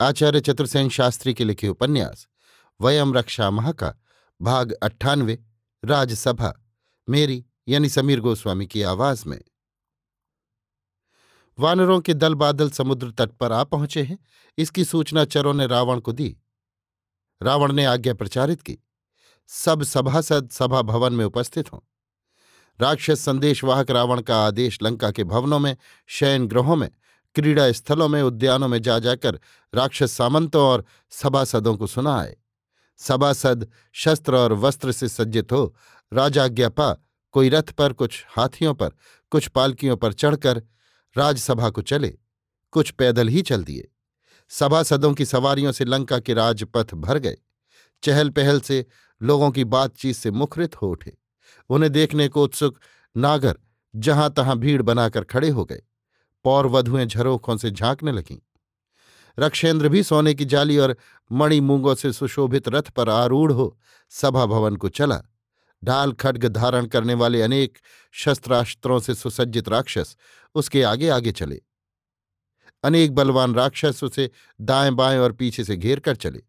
आचार्य चतुर्सेन शास्त्री के लिखे उपन्यास, वयम रक्षा माह का भाग अट्ठानवे, राजसभा, मेरी, यानी समीर गोस्वामी की आवाज़ में। वानरों के दल बादल समुद्र तट पर आ पहुँचे हैं। इसकी सूचना चरों ने रावण को दी। रावण ने आज्ञा प्रचारित की। सब सभासद सभा भवन में उपस्थित हों। राक्षस संदेशवाहक रावण का आदेश लंका के भवनों में शयन ग्रहों में क्रीड़ा स्थलों में, उद्यानों में जा जाकर राक्षस सामंतों और सभासदों को सुनाए। सभासद शस्त्र और वस्त्र से सज्जित हो राजाज्ञा पा कोई रथ पर, कुछ हाथियों पर, कुछ पालकियों पर चढ़कर राजसभा को चले। कुछ पैदल ही चल दिए। सभासदों की सवारियों से लंका के राजपथ भर गए। चहल पहल से लोगों की बातचीत से मुखरित हो उठे। उन्हें देखने को उत्सुक नागर जहाँ तहां भीड़ बनाकर खड़े हो गए। पौर वधुएँ झरोखों से झांकने लगीं। रक्षेंद्र भी सोने की जाली और मणि मूंगों से सुशोभित रथ पर आरूढ़ हो सभा भवन को चला। ढाल खड्ग धारण करने वाले अनेक शस्त्रास्त्रों से सुसज्जित राक्षस उसके आगे आगे चले। अनेक बलवान राक्षस उसे दाएँ बाएँ और पीछे से घेर कर चले।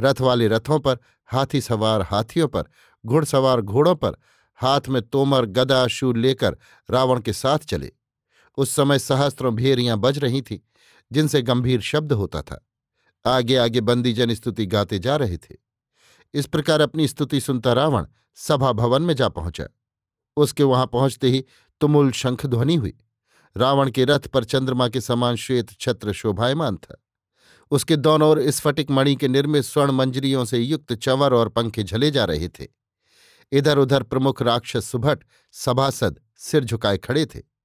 रथ वाले रथों पर, हाथी सवार हाथियों पर, घुड़सवार घोड़ों पर हाथ में तोमर, गदा शूल लेकर रावण के साथ चले। उस समय सहस्त्रों भेरियाँ बज रही थीं, जिनसे गंभीर शब्द होता था। आगे आगे बंदीजन स्तुति गाते जा रहे थे। इस प्रकार अपनी स्तुति सुनता रावण सभा भवन में जा पहुँचा। उसके वहाँ पहुँचते ही तुमुल शंख ध्वनि हुई। रावण के रथ पर चंद्रमा के समान श्वेत छत्र शोभायमान था। उसके दोनों ओर स्फटिक मणि के निर्मित स्वर्ण मंजरियों से युक्त चंवर और पंखे झले जा रहे थे। इधर उधर प्रमुख राक्षस सुभट सभासद सिर झुकाए खड़े थे।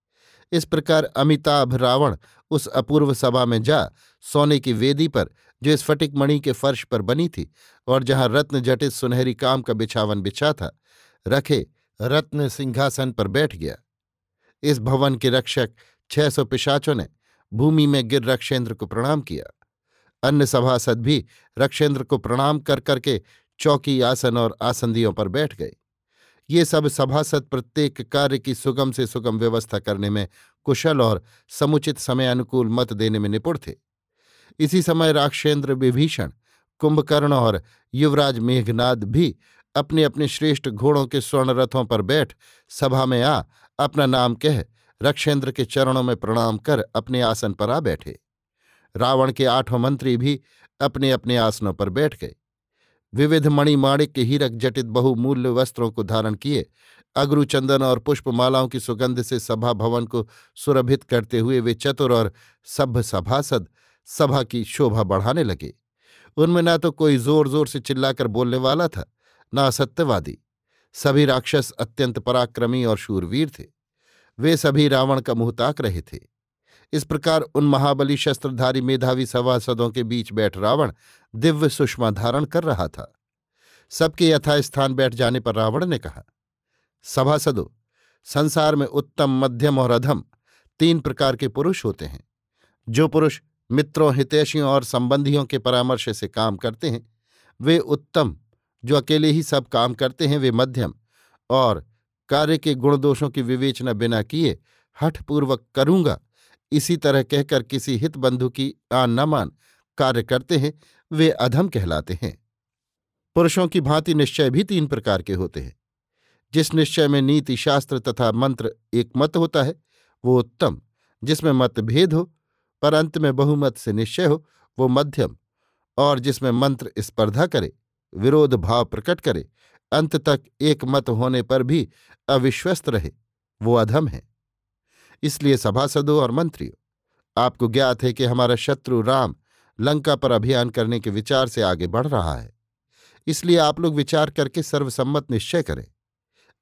इस प्रकार अमिताभ रावण उस अपूर्व सभा में जा सोने की वेदी पर, जो स्फटिक मणि के फर्श पर बनी थी और जहाँ रत्न जटित सुनहरी काम का बिछावन बिछा था, रखे रत्न सिंहासन पर बैठ गया। इस भवन के रक्षक छह सौ पिशाचों ने भूमि में गिर रक्षेंद्र को प्रणाम किया। अन्य सभासद भी रक्षेंद्र को प्रणाम कर करके चौकी आसन और आसंदियों पर बैठ गए। ये सब सभासद प्रत्येक कार्य की सुगम से सुगम व्यवस्था करने में कुशल और समुचित समय अनुकूल मत देने में निपुण थे। इसी समय राक्षेंद्र विभीषण, कुंभकर्ण और युवराज मेघनाद भी अपने अपने श्रेष्ठ घोड़ों के स्वर्ण रथों पर बैठ सभा में आ अपना नाम कह रक्षेंद्र के चरणों में प्रणाम कर अपने आसन पर आ बैठे। रावण के आठों मंत्री भी अपने अपने आसनों पर बैठ गए। विविध मणिमाणिक हीरक जटित बहुमूल्य वस्त्रों को धारण किए अग्रु चंदन और पुष्पमालाओं की सुगंध से सभा भवन को सुरभित करते हुए वे चतुर और सभ्य सभासद, सभा की शोभा बढ़ाने लगे। उनमें न तो कोई ज़ोर ज़ोर से चिल्लाकर बोलने वाला था, न असत्यवादी। सभी राक्षस अत्यंत पराक्रमी और शूरवीर थे। वे सभी रावण का मुँह ताक रहे थे। इस प्रकार उन महाबली शस्त्रधारी मेधावी सभासदों के बीच बैठ रावण दिव्य सुषमा धारण कर रहा था। सबके यथास्थान बैठ जाने पर रावण ने कहा, सभासदों, संसार में उत्तम, मध्यम और अधम तीन प्रकार के पुरुष होते हैं। जो पुरुष मित्रों, हितैषियों और संबंधियों के परामर्श से काम करते हैं, वे उत्तम, जो अकेले ही सब काम करते हैं, वे मध्यम और कार्य के गुण दोषों की विवेचना बिना किए हठपूर्वक करूँगा इसी तरह कहकर किसी हित बंधु की आन न मान कार्य करते हैं, वे अधम कहलाते हैं। पुरुषों की भांति निश्चय भी तीन प्रकार के होते हैं। जिस निश्चय में नीति, शास्त्र तथा मंत्र एक मत होता है, वो उत्तम। जिसमें मतभेद हो, पर अंत में बहुमत से निश्चय हो, वो मध्यम। और जिसमें मंत्र स्पर्धा करे, विरोध भाव प्रकट करे, अंत तक एक मत होने पर भी अविश्वस्त रहे, वो अधम है। इसलिए सभासदों और मंत्रियों, आपको ज्ञात है कि हमारा शत्रु राम लंका पर अभियान करने के विचार से आगे बढ़ रहा है। इसलिए आप लोग विचार करके सर्वसम्मत निश्चय करें।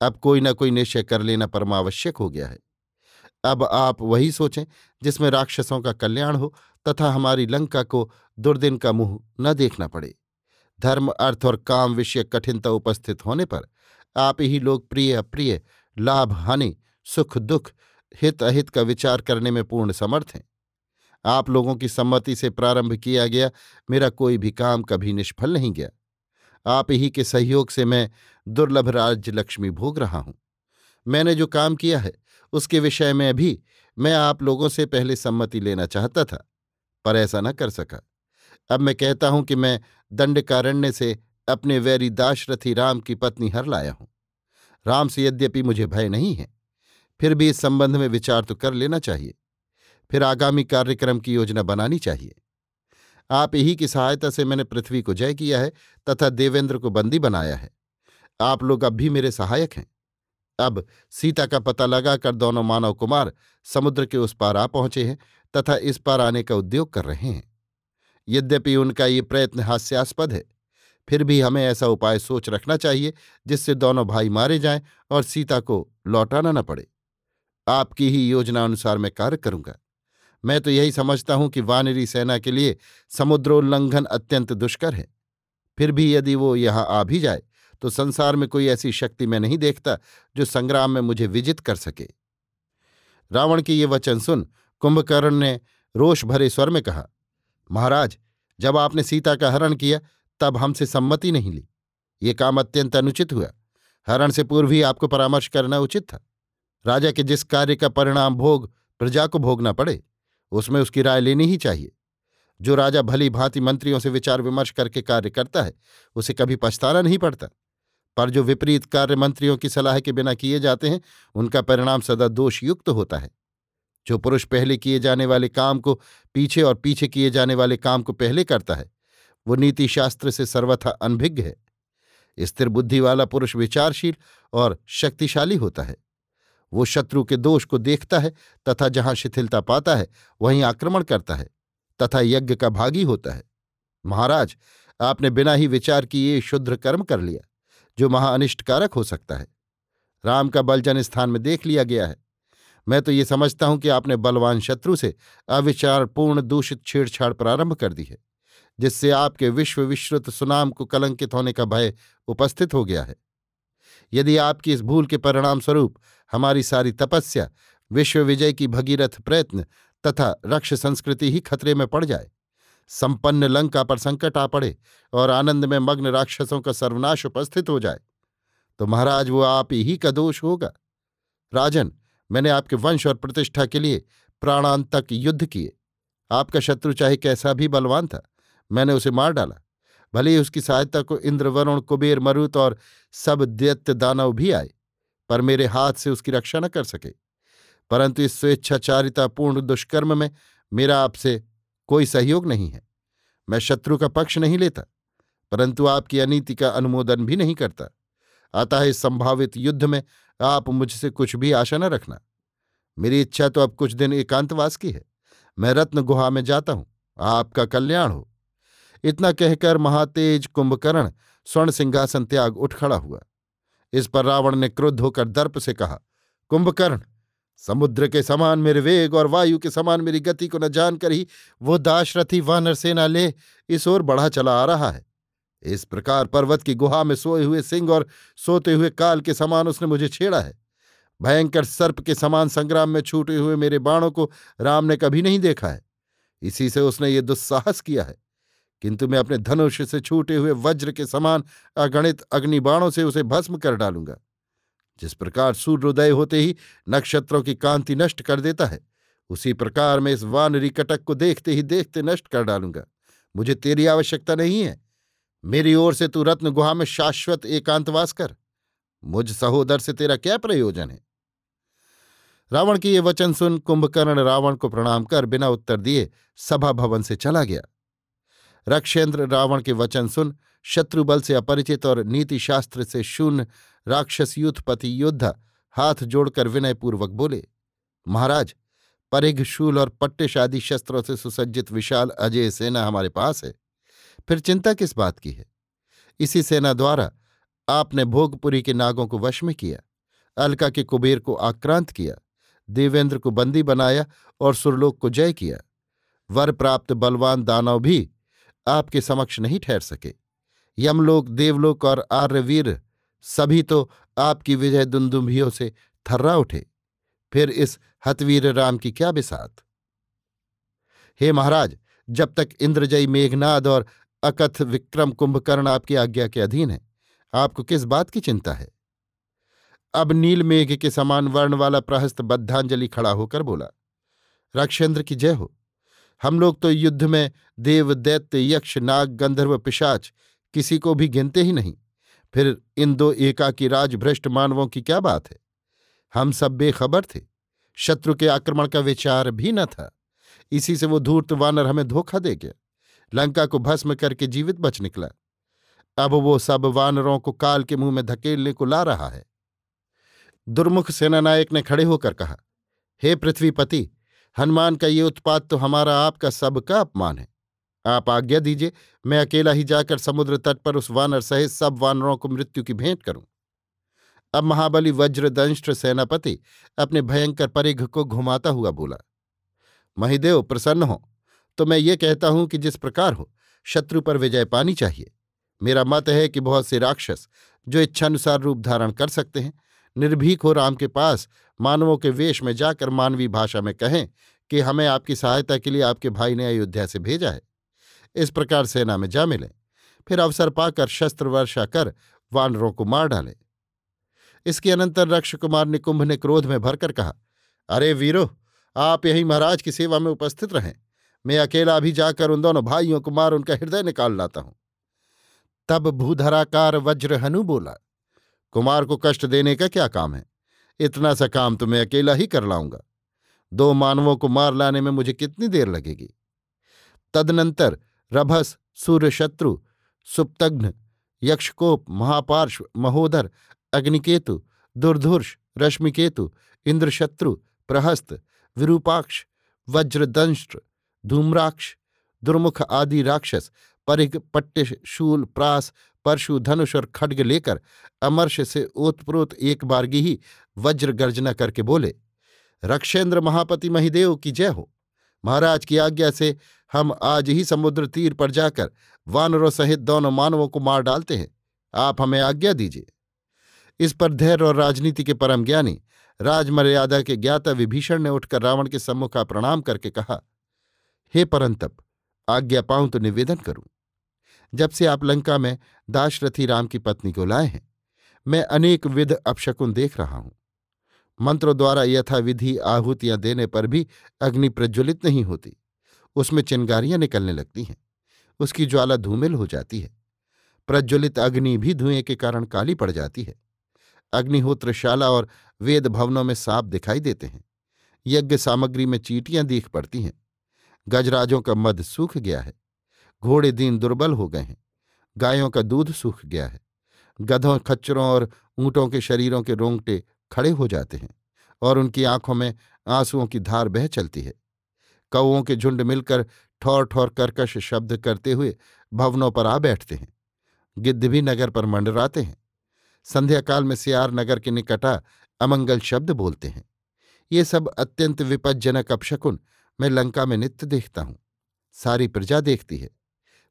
अब कोई ना कोई निश्चय कर लेना परमावश्यक हो गया है। अब आप वही सोचें जिसमें राक्षसों का कल्याण हो तथा हमारी लंका को दुर्दिन का मुँह न देखना पड़े। धर्म, अर्थ और काम विषय कठिनता उपस्थित होने पर आप ही लोग प्रिय अप्रिय, लाभ, हानि, सुख, दुख हित अहित का विचार करने में पूर्ण समर्थ हैं। आप लोगों की सम्मति से प्रारंभ किया गया, मेरा कोई भी काम कभी निष्फल नहीं गया। आप ही के सहयोग से मैं दुर्लभ राज्य लक्ष्मी भोग रहा हूँ। मैंने जो काम किया है, उसके विषय में भी मैं आप लोगों से पहले सम्मति लेना चाहता था, पर ऐसा न कर सका। अब मैं कहता हूँ कि मैं दंडकारण्य से अपने वैरी दाशरथी राम की पत्नी हर लाया हूँ। राम से यद्यपि मुझे भय नहीं है फिर भी इस संबंध में विचार तो कर लेना चाहिए। फिर आगामी कार्यक्रम की योजना बनानी चाहिए। आप ही की सहायता से मैंने पृथ्वी को जय किया है तथा देवेंद्र को बंदी बनाया है। आप लोग अब भी मेरे सहायक हैं। अब सीता का पता लगाकर दोनों मानव कुमार समुद्र के उस पार आ पहुँचे हैं तथा इस पार आने का उद्योग कर रहे हैं। यद्यपि उनका ये प्रयत्न हास्यास्पद है, फिर भी हमें ऐसा उपाय सोच रखना चाहिए जिससे दोनों भाई मारे जाएँ और सीता को लौटाना न पड़े। आपकी ही योजना अनुसार मैं कार्य करूँगा। मैं तो यही समझता हूँ कि वानरी सेना के लिए समुद्रोल्लंघन अत्यंत दुष्कर है। फिर भी यदि वो यहाँ आ भी जाए तो संसार में कोई ऐसी शक्ति मैं नहीं देखता जो संग्राम में मुझे विजित कर सके। रावण की ये वचन सुन कुंभकर्ण ने रोष भरे स्वर में कहा, महाराज, जब आपने सीता का हरण किया, तब हमसे सम्मति नहीं ली। ये काम अत्यंत अनुचित हुआ। हरण से पूर्व ही आपको परामर्श करना उचित था। राजा के जिस कार्य का परिणाम भोग प्रजा को भोगना पड़े, उसमें उसकी राय लेनी ही चाहिए। जो राजा भली भांति मंत्रियों से विचार विमर्श करके कार्य करता है, उसे कभी पछताना नहीं पड़ता। पर जो विपरीत कार्य मंत्रियों की सलाह के बिना किए जाते हैं, उनका परिणाम सदा दोषयुक्त होता है। जो पुरुष पहले किए जाने वाले काम को पीछे और पीछे किए जाने वाले काम को पहले करता है, वो नीति शास्त्र से सर्वथा अनभिज्ञ है। स्थिर बुद्धि वाला पुरुष विचारशील और शक्तिशाली होता है। वो शत्रु के दोष को देखता है तथा जहाँ शिथिलता पाता है, वहीं आक्रमण करता है, तथा यज्ञ का भागी होता है। महाराज, आपने बिना ही विचार किए शुद्र कर्म कर लिया, जो महाअनिष्टकारक हो सकता है। राम का बलजन स्थान में देख लिया गया है। मैं तो ये समझता हूँ कि आपने बलवान शत्रु से अविचारपूर्ण दूषित छेड़छाड़ प्रारंभ कर दी है, जिससे आपके विश्व विश्रुत सुनाम को कलंकित होने का भय उपस्थित हो गया है। यदि आपकी इस भूल के परिणाम स्वरूप हमारी सारी तपस्या विश्व विजय की भगीरथ प्रयत्न तथा रक्ष संस्कृति ही खतरे में पड़ जाए। संपन्न लंका पर संकट आ पड़े और आनंद में मग्न राक्षसों का सर्वनाश उपस्थित हो जाए तो महाराज वो आप ही का दोष होगा। राजन, मैंने आपके वंश और प्रतिष्ठा के लिए प्राणांतक युद्ध किए। आपका शत्रु चाहे कैसा भी बलवान था, मैंने उसे मार डाला। भले ही उसकी सहायता को इंद्र वरुण कुबेर, मरुत और सब दैत्य दानव भी आए पर मेरे हाथ से उसकी रक्षा न कर सके। परंतु इस स्वेच्छाचारितापूर्ण दुष्कर्म में मेरा आपसे कोई सहयोग नहीं है। मैं शत्रु का पक्ष नहीं लेता, परंतु आपकी अनीति का अनुमोदन भी नहीं करता। अतः इस संभावित युद्ध में आप मुझसे कुछ भी आशा न रखना। मेरी इच्छा तो अब कुछ दिन एकांतवास की है। मैं रत्न गुहा में जाता हूँ, आपका कल्याण हो। इतना कहकर महातेज कुंभकर्ण स्वर्ण सिंहासन त्याग उठ खड़ा हुआ। इस पर रावण ने क्रुद्ध होकर दर्प से कहा, कुंभकर्ण, समुद्र के समान मेरे वेग और वायु के समान मेरी गति को न जानकर ही वो दाशरथी वानर सेना ले इस ओर बढ़ा चला आ रहा है। इस प्रकार पर्वत की गुहा में सोए हुए सिंह और सोते हुए काल के समान उसने मुझे छेड़ा है। भयंकर सर्प के समान संग्राम में छूटे हुए मेरे बाणों को राम ने कभी नहीं देखा है। इसी से उसने ये दुस्साहस किया है। किंतु मैं अपने धनुष से छूटे हुए वज्र के समान अगणित अग्निबाणों से उसे भस्म कर डालूँगा। जिस प्रकार सूर्योदय होते ही नक्षत्रों की कांति नष्ट कर देता है, उसी प्रकार मैं इस वानरी कटक को देखते ही देखते नष्ट कर डालूँगा। मुझे तेरी आवश्यकता नहीं है। मेरी ओर से तू रत्न गुहा में शाश्वत एकांतवास कर। मुझ सहोदर से तेरा क्या प्रयोजन है? रावण की ये वचन सुन कुंभकर्ण रावण को प्रणाम कर बिना उत्तर दिए सभा भवन से चला गया। रक्षेंद्र रावण के वचन सुन, शत्रुबल से अपरिचित और नीति शास्त्र से शून्य राक्षस युद्धपति योद्धा हाथ जोड़कर विनयपूर्वक बोले, महाराज, परिघ शूल और पट्टेशादी शस्त्रों से सुसज्जित विशाल अजय सेना हमारे पास है। फिर चिंता किस बात की है? इसी सेना द्वारा आपने भोगपुरी के नागों को वश में किया, अलका के कुबेर को आक्रांत किया, देवेंद्र को बंदी बनाया और सुरलोक को जय किया। वर प्राप्त बलवान दानव भी आपके समक्ष नहीं ठहर सके। यमलोक, देवलोक और आर्यवीर सभी तो आपकी विजय दुंदुभियों से थर्रा उठे। फिर इस हतवीर राम की क्या बिसात? हे महाराज, जब तक इंद्रजयी मेघनाद और अकथ विक्रम कुंभकर्ण आपकी आज्ञा के अधीन है, आपको किस बात की चिंता है? अब नील मेघ के समान वर्ण वाला प्रहस्त बद्धांजलि खड़ा होकर बोला, रक्षेंद्र की जय हो। हम लोग तो युद्ध में देव, दैत्य, यक्ष, नाग, गंधर्व, पिशाच किसी को भी गिनते ही नहीं। फिर इन दो एकाकी राजभ्रष्ट मानवों की क्या बात है? हम सब बेखबर थे। शत्रु के आक्रमण का विचार भी न था। इसी से वो धूर्त वानर हमें धोखा दे गया। लंका को भस्म करके जीवित बच निकला। अब वो सब वानरों को काल के मुँह में धकेलने को ला रहा है। दुर्मुख सेनानायक ने खड़े होकर कहा, हे पृथ्वीपति हनुमान का ये उत्पात तो हमारा आपका सबका अपमान है। आप आज्ञा दीजिए, मैं अकेला ही जाकर समुद्र तट पर उस वानर सहित सब वानरों को मृत्यु की भेंट करूँ। अब महाबली वज्रदंष्ट्र सेनापति अपने भयंकर परिघ को घुमाता हुआ बोला, महिदेव, प्रसन्न हो। तो मैं ये कहता हूँ कि जिस प्रकार हो, शत्रु पर विजय पानी चाहिए। मेरा मत है कि बहुत से राक्षस जो इच्छानुसार रूप धारण कर सकते हैं निर्भीक हो राम के पास, मानवों के वेश में जाकर मानवीय भाषा में कहें कि हमें आपकी सहायता के लिए आपके भाई ने अयोध्या से भेजा है। इस प्रकार सेना में जा मिले। फिर अवसर पाकर शस्त्र वर्षा कर वानरों को मार डालें। इसके अनंतर रक्ष कुमार ने कुंभ ने क्रोध में भरकर कहा, अरे वीरो, आप यही महाराज की सेवा में उपस्थित रहें। मैं अकेला भी जाकर उन दोनों भाइयों को मार उनका हृदय निकाल लाता हूँ। तब भूधराकार वज्र हनु बोला कुमार को कष्ट देने का क्या काम है? इतना सा काम तो मैं अकेला ही कर लाऊँगा। दो मानवों को मार लाने में मुझे कितनी देर लगेगी? तदनंतर रभस, सूर्यशत्रु, सुप्तघ्न, यक्षकोप, महापार्श्व, महोदर, अग्निकेतु, दुर्धुर्ष, रश्मिकेतु, इंद्रशत्रु, प्रहस्त, विरूपाक्ष, वज्रदंष्ट्र, धूम्राक्ष, दुर्मुख आदि राक्षस परिघ पट्टे, शूल, प्रास परशु धनुष और खड्ग लेकर अमर्ष से ओतप्रोत एक बारगी ही वज्र गर्जना करके बोले, रक्षेंद्र महापति महिदेव की जय हो। महाराज की आज्ञा से हम आज ही समुद्र तीर पर जाकर वानरों सहित दोनों मानवों को मार डालते हैं। आप हमें आज्ञा दीजिए इस पर धैर्य और राजनीति के परम ज्ञानी राजमर्यादा के ज्ञाता विभीषण ने उठकर रावण के सम्मुख प्रणाम करके कहा, हे परंतप, आज्ञा पाऊँ तो निवेदन करूँ। जब से आप लंका में दाशरथी राम की पत्नी को लाए हैं, मैं अनेक विध अपशकुन देख रहा हूँ। मंत्रों द्वारा यथाविधि आहुतियाँ देने पर भी अग्नि प्रज्वलित नहीं होती। उसमें चिंगारियाँ निकलने लगती हैं। उसकी ज्वाला धूमिल हो जाती है। प्रज्वलित अग्नि भी धुएँ के कारण काली पड़ जाती है। अग्निहोत्रशाला और वेद भवनों में सांप दिखाई देते हैं। यज्ञ सामग्री में चीटियाँ दीख पड़ती हैं। गजराजों का मद सूख गया है। घोड़े दीन दुर्बल हो गए हैं। गायों का दूध सूख गया है। गधों, खच्चरों और ऊँटों के शरीरों के रोंगटे खड़े हो जाते हैं और उनकी आँखों में आंसुओं की धार बह चलती है। कौओं के झुंड मिलकर ठौर ठौर कर्कश शब्द करते हुए भवनों पर आ बैठते हैं। गिद्ध भी नगर पर मंडराते हैं। संध्याकाल में सियार नगर के निकटा अमंगल शब्द बोलते हैं। ये सब अत्यंत विपज्जनक अपशकुन मैं लंका में नित्य देखता हूँ। सारी प्रजा देखती है।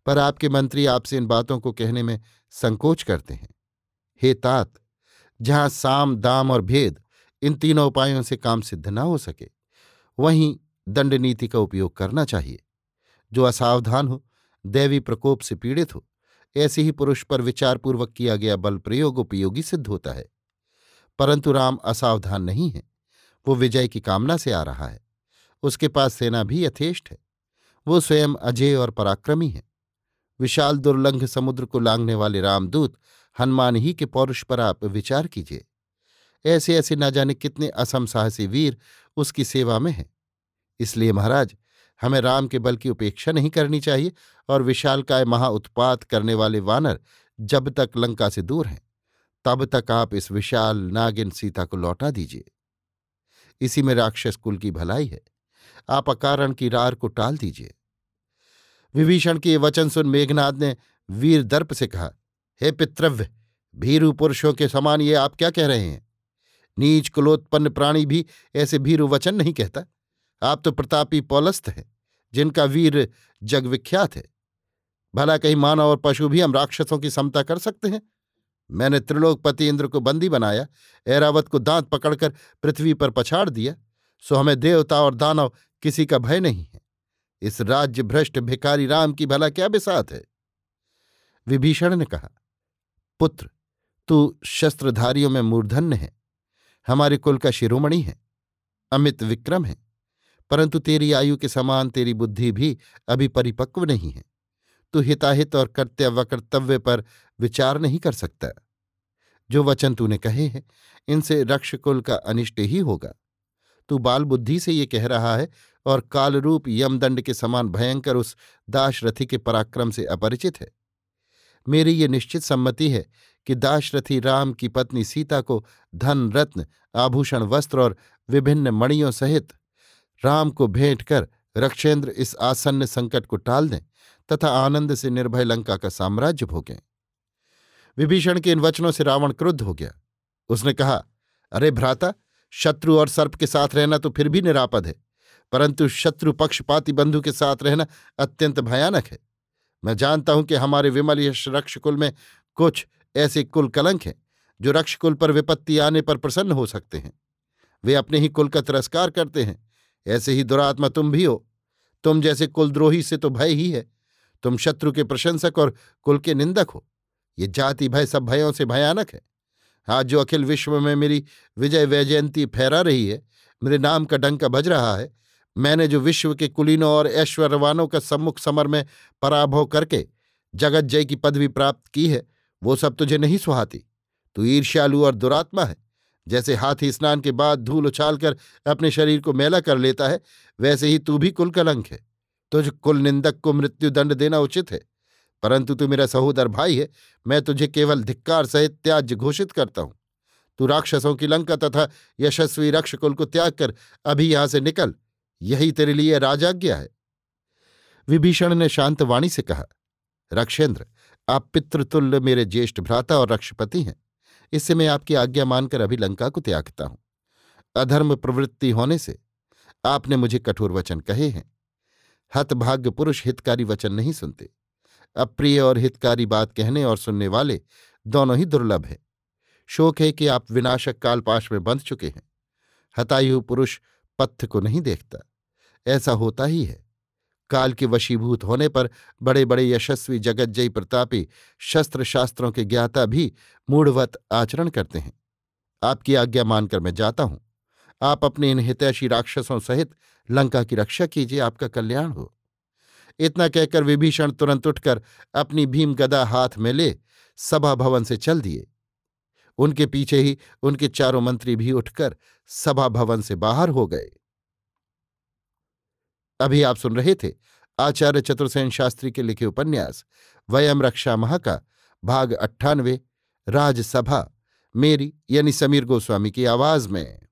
पर आपके मंत्री आपसे इन बातों को कहने में संकोच करते हैं। हे तात, जहाँ साम, दाम और भेद इन तीनों उपायों से काम सिद्ध न हो सके, वहीं दंड नीति का उपयोग करना चाहिए। जो असावधान हो, दैवी प्रकोप से पीड़ित हो, ऐसे ही पुरुष पर विचारपूर्वक किया गया बल प्रयोग उपयोगी सिद्ध होता है। परंतु राम असावधान नहीं है, वो विजय की कामना से आ रहा है। उसके पास सेना भी यथेष्ट है। वो स्वयं अजय और पराक्रमी है। विशाल दुर्लंघ समुद्र को लांघने वाले रामदूत हनुमान ही के पौरुष पर आप विचार कीजिए। ऐसे ऐसे न जाने कितने असम साहसी वीर उसकी सेवा में हैं। इसलिए महाराज, हमें राम के बल की उपेक्षा नहीं करनी चाहिए और विशालकाय महाउत्पात करने वाले वानर जब तक लंका से दूर हैं, तब तक आप इस विशाल नागिन सीता को लौटा दीजिए। इसी में राक्षस कुल की भलाई है। आप अकारण की रार को टाल दीजिए। विभीषण के वचन सुन मेघनाथ ने वीर दर्प से कहा, हे पितृव्य, भीरु पुरुषों के समान ये आप क्या कह रहे हैं? नीच कुलोत्पन्न प्राणी भी ऐसे भीरु वचन नहीं कहता। आप तो प्रतापी पौलस्थ हैं, जिनका वीर जगविख्यात है। भला कहीं मानव और पशु भी हम राक्षसों की समता कर सकते हैं? मैंने त्रिलोकपति इंद्र को बंदी बनाया, ऐरावत को दांत पकड़कर पृथ्वी पर पछाड़ दिया, सो हमें देवता और दानव किसी का भय नहीं है। इस राज्य भ्रष्ट भिकारी राम की भला क्या बिसात है? विभीषण ने कहा, पुत्र, तू शस्त्रधारियों में मूर्धन्य है। हमारे कुल का शिरोमणि है, अमित विक्रम है, परंतु तेरी आयु के समान तेरी बुद्धि भी अभी परिपक्व नहीं है। तू हिताहित और कर्तव्य कर्तव्य पर विचार नहीं कर सकता। जो वचन तूने कहे हैं, इनसे रक्षकुल का अनिष्ट ही होगा। तू बाल बुद्धि से ये कह रहा है और कालरूप यमदंड के समान भयंकर उस दाशरथी के पराक्रम से अपरिचित है। मेरी ये निश्चित सम्मति है कि दाशरथी राम की पत्नी सीता को धन रत्न आभूषण, वस्त्र और विभिन्न मणियों सहित राम को भेंट कर रक्षेंद्र इस आसन्न संकट को टाल दें तथा आनंद से निर्भय लंका का साम्राज्य भोगें। विभीषण के इन वचनों से रावण क्रुद्ध हो गया। उसने कहा, अरे भ्राता शत्रु और सर्प के साथ रहना तो फिर भी निरापद है, परंतु शत्रु पक्षपाती बंधु के साथ रहना अत्यंत भयानक है। मैं जानता हूँ कि हमारे विमल यश रक्षकुल में कुछ ऐसे कुल कलंक हैं, जो रक्षकुल पर विपत्ति आने पर प्रसन्न हो सकते हैं। वे अपने ही कुल का तिरस्कार करते हैं, ऐसे ही दुरात्मा तुम भी हो। तुम जैसे कुलद्रोही से तो भय ही है, तुम शत्रु के प्रशंसक और कुल के निंदक हो। ये जाति भय सब भयों से भयानक है। आज जो अखिल विश्व में मेरी विजय वैजयंती फहरा रही है, मेरे नाम का डंका बज रहा है, मैंने जो विश्व के कुलीनों और ऐश्वर्यवानों का सम्मुख समर में पराभव करके जगत जय की पदवी प्राप्त की है, वो सब तुझे नहीं सुहाती। तू ईर्ष्यालु और दुरात्मा है, जैसे हाथी स्नान के बाद धूल उछालकर अपने शरीर को मेला कर लेता है, वैसे ही तू भी कुल कलंक है। तुझ कुल निंदक को मृत्युदंड देना उचित है। परंतु तू मेरा सहोदर भाई है, मैं तुझे केवल धिक्कार सहित त्याज्य घोषित करता हूँ। तू राक्षसों की लंका तथा यशस्वी रक्षकुल को त्याग कर अभी यहाँ से निकल, यही तेरे लिए राजाज्ञा है। विभीषण ने शांत वाणी से कहा, रक्षेंद्र, आप पितृतुल्य मेरे ज्येष्ठ भ्राता और रक्षपति हैं, इससे मैं आपकी आज्ञा मानकर अभी लंका को त्यागता हूँ। अधर्म प्रवृत्ति होने से आपने मुझे कठोर वचन कहे हैं। हतभाग्य पुरुष हितकारी वचन नहीं सुनते। अप्रिय और हितकारी बात कहने और सुनने वाले दोनों ही दुर्लभ है। शोक है कि आप विनाशक कालपाश में बंध चुके हैं। हतायु पुरुष पत्थ को नहीं देखता। ऐसा होता ही है। काल के वशीभूत होने पर बड़े बड़े यशस्वी जगज्जयी प्रतापी शस्त्र शास्त्रों के ज्ञाता भी मूढ़वत आचरण करते हैं। आपकी आज्ञा मानकर मैं जाता हूँ। आप अपने इन हितैषी राक्षसों सहित लंका की रक्षा कीजिए, आपका कल्याण हो। इतना कहकर विभीषण तुरंत उठकर अपनी भीम गदा हाथ में ले सभा भवन से चल दिए। उनके पीछे ही उनके चारों मंत्री भी उठकर सभा भवन से बाहर हो गए। अभी आप सुन रहे थे आचार्य चतुर्सेन शास्त्री के लिखे उपन्यास, वयम रक्षा महा का भाग अट्ठानवे, राजसभा, मेरी यानी समीर गोस्वामी की आवाज़ में।